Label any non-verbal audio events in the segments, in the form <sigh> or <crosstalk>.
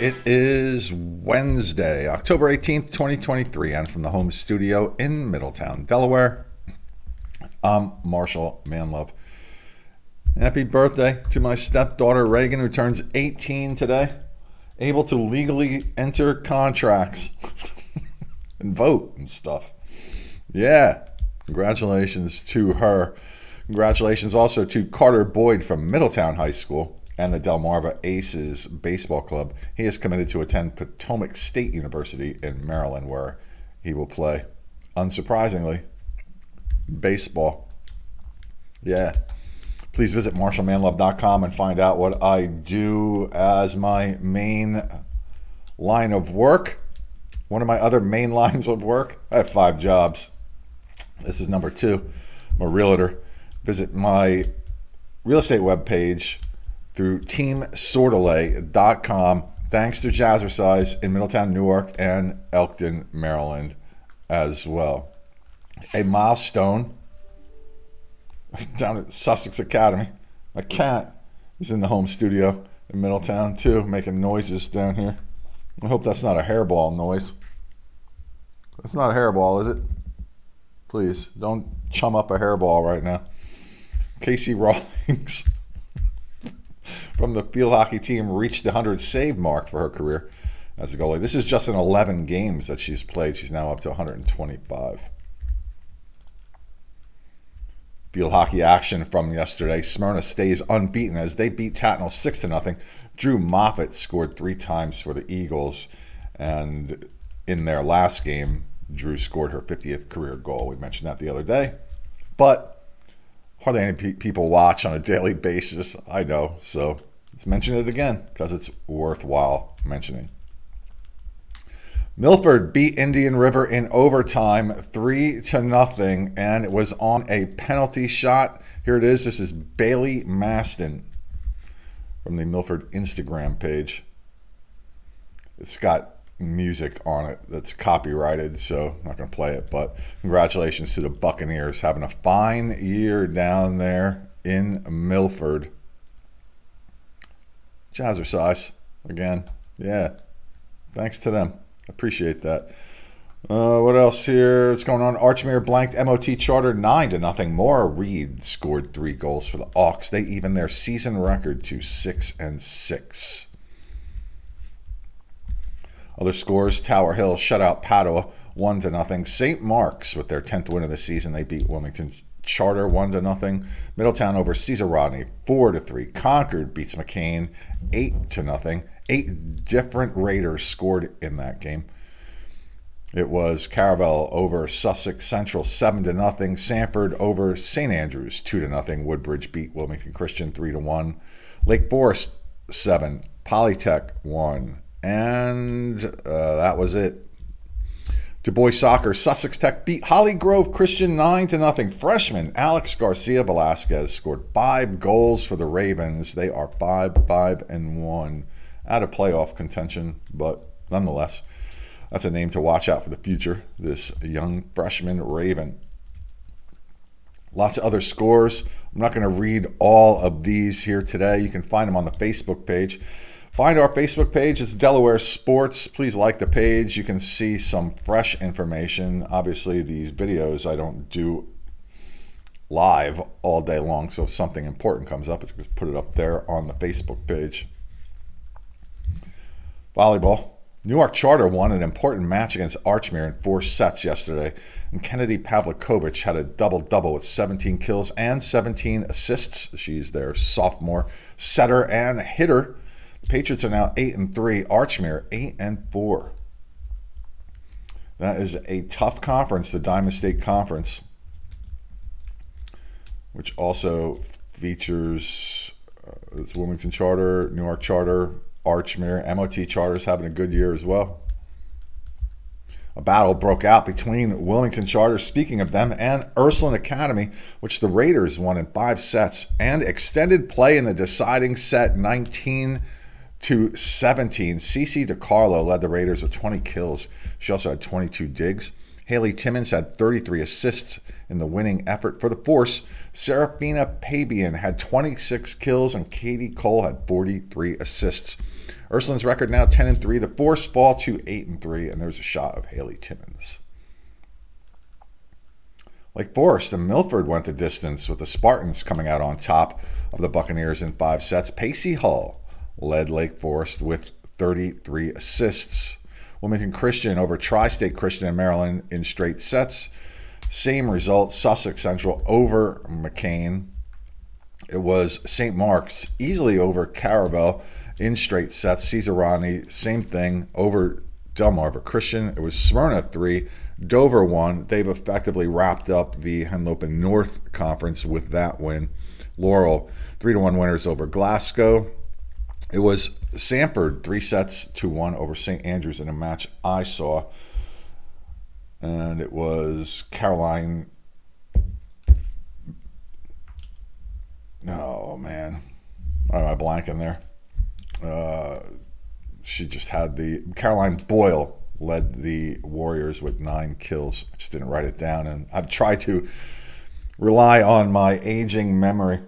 It is Wednesday, October 18th, 2023, and from the home studio in Middletown, Delaware, I'm Marshall Manlove. Happy birthday to my stepdaughter Reagan, who turns 18 today, able to legally enter contracts <laughs> and vote and stuff. Yeah, congratulations to her. Congratulations also to Carter Boyd from Middletown High School and the Delmarva Aces Baseball Club. He is committed to attend Potomac State University in Maryland, where he will play, unsurprisingly, baseball. Yeah. Please visit marshallmanlove.com and find out what I do as my main line of work. One of my other main <laughs> lines of work. I have five jobs. This is number two. I'm a realtor. Visit my real estate webpage through teamsordelay.com. Thanks to Jazzercise in Middletown, Newark, and Elkton, Maryland as well. A milestone <laughs> down at Sussex Academy. My cat is in the home studio in Middletown too, making noises down here. I hope that's not a hairball noise. That's not a hairball, is it? Please don't chum up a hairball right now. Casey <laughs> Rawlings from the field hockey team reached the 100 save mark for her career as a goalie. This is just in 11 games that she's played. She's now up to 125. Field hockey action from yesterday. Smyrna stays unbeaten as they beat Tatnall 6 to nothing. Drew Moffat scored three times for the Eagles. And in their last game, Drew scored her 50th career goal. We mentioned that the other day. But hardly any pe- people watch on a daily basis. I know. So let's mention it again because it's worthwhile mentioning. Milford beat Indian River in overtime, three to nothing, and it was on a penalty shot. Here it is. This is Bailey Maston from the Milford Instagram page. It's got music on it that's copyrighted, so I'm not going to play it. But congratulations to the Buccaneers having a fine year down there in Milford. Jazzercise again, yeah. Thanks to them. Appreciate that. Uh, what else here? What's going on? Archmere blanked MOT Charter nine to nothing. Maura Reed scored three goals for the Auks. They even their season record to six and six. Other scores: Tower Hill shut out Padua one to nothing. St. Mark's with their tenth win of the season. They beat Wilmington Charter one to nothing. Middletown over Caesar Rodney four to three. Concord beats McKean eight to nothing. Eight different Raiders scored in that game. It was Caravel over Sussex Central seven to nothing. Sanford over St Andrews two to nothing. Woodbridge beat Wilmington Christian three to one. Lake Forest seven. Polytech one. And uh, that was it. Du Bois Soccer, Sussex Tech beat Holly Grove Christian 9 to nothing. Freshman Alex Garcia Velasquez scored five goals for the Ravens. They are 5 5 and 1 out of playoff contention, but nonetheless, that's a name to watch out for the future. This young freshman Raven. Lots of other scores. I'm not going to read all of these here today. You can find them on the Facebook page. Find our Facebook page. It's Delaware Sports. Please like the page. You can see some fresh information. Obviously, these videos I don't do live all day long. So if something important comes up, just put it up there on the Facebook page. Volleyball. Newark Charter won an important match against Archmere in four sets yesterday, and Kennedy Pavlikovich had a double double with 17 kills and 17 assists. She's their sophomore setter and hitter. Patriots are now eight and three. Archmere eight and four. That is a tough conference, the Diamond State Conference, which also features uh, it's Wilmington Charter, Newark Charter, Archmere, MOT Charters having a good year as well. A battle broke out between Wilmington Charter, speaking of them, and Ursuline Academy, which the Raiders won in five sets and extended play in the deciding set 19 to 17. Cece DiCarlo led the Raiders with 20 kills. She also had 22 digs. Haley Timmons had 33 assists in the winning effort for the Force. Serafina Pabian had 26 kills, and Katie Cole had 43 assists. Ursuline's record now 10 and 3. The Force fall to 8 and 3, and there's a shot of Haley Timmons. Lake Forest and Milford went the distance with the Spartans coming out on top of the Buccaneers in five sets. Pacey Hull led Lake Forest with 33 assists. Wilmington Christian over Tri State Christian in Maryland in straight sets. Same result Sussex Central over McKean. It was St. Mark's easily over Caravel in straight sets. Caesar Rodney, same thing over Delmarva Christian. It was Smyrna 3, Dover 1. They've effectively wrapped up the Henlopen North Conference with that win. Laurel, 3 to 1 winners over Glasgow. It was Sanford, three sets to one over St. Andrews in a match I saw. And it was Caroline. Oh, man. Why am I blanking there? Uh, she just had the Caroline Boyle led the Warriors with nine kills. I just didn't write it down, and I've tried to rely on my aging memory.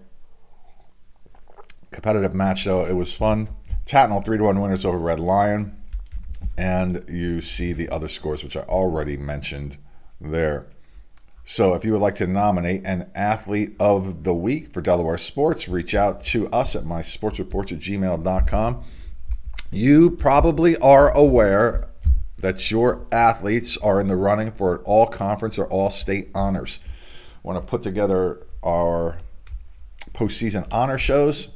Competitive match though, it was fun. Tatnall three to one winners over Red Lion, and you see the other scores which I already mentioned there. So if you would like to nominate an athlete of the week for Delaware Sports, reach out to us at mysportsreports at gmail.com. You probably are aware that your athletes are in the running for all conference or all state honors. want to put together our postseason honor shows.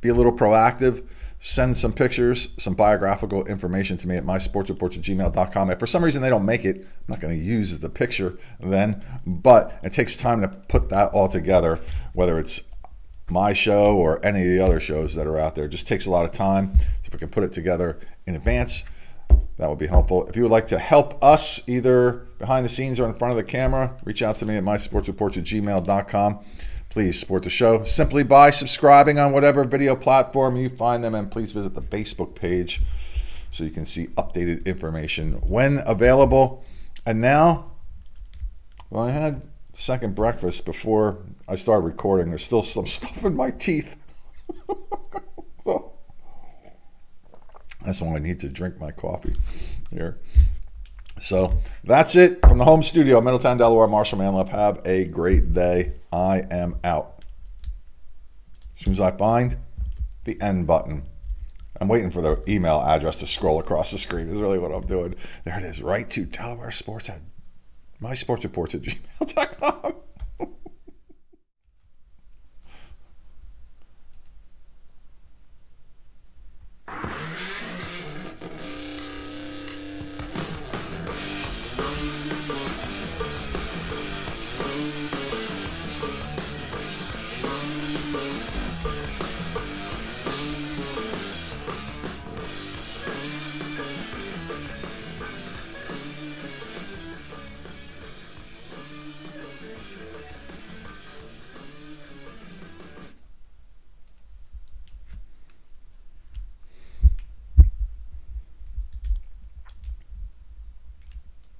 Be a little proactive. Send some pictures, some biographical information to me at mysportsreports at gmail.com. If for some reason they don't make it, I'm not going to use the picture then, but it takes time to put that all together, whether it's my show or any of the other shows that are out there. It just takes a lot of time. If we can put it together in advance, that would be helpful. If you would like to help us either behind the scenes or in front of the camera, reach out to me at mysportsreports at gmail.com. Please support the show simply by subscribing on whatever video platform you find them, and please visit the Facebook page so you can see updated information when available. And now, well, I had second breakfast before I started recording. There's still some <laughs> stuff in my teeth. <laughs> That's why I need to drink my coffee here. So that's it from the home studio, Middletown, Delaware. Marshall Manlove. Have a great day. I am out. As soon as I find the end button, I'm waiting for the email address to scroll across the screen. Is really what I'm doing. There it is. Right to Delaware Sports at mysportsreports at gmail.com.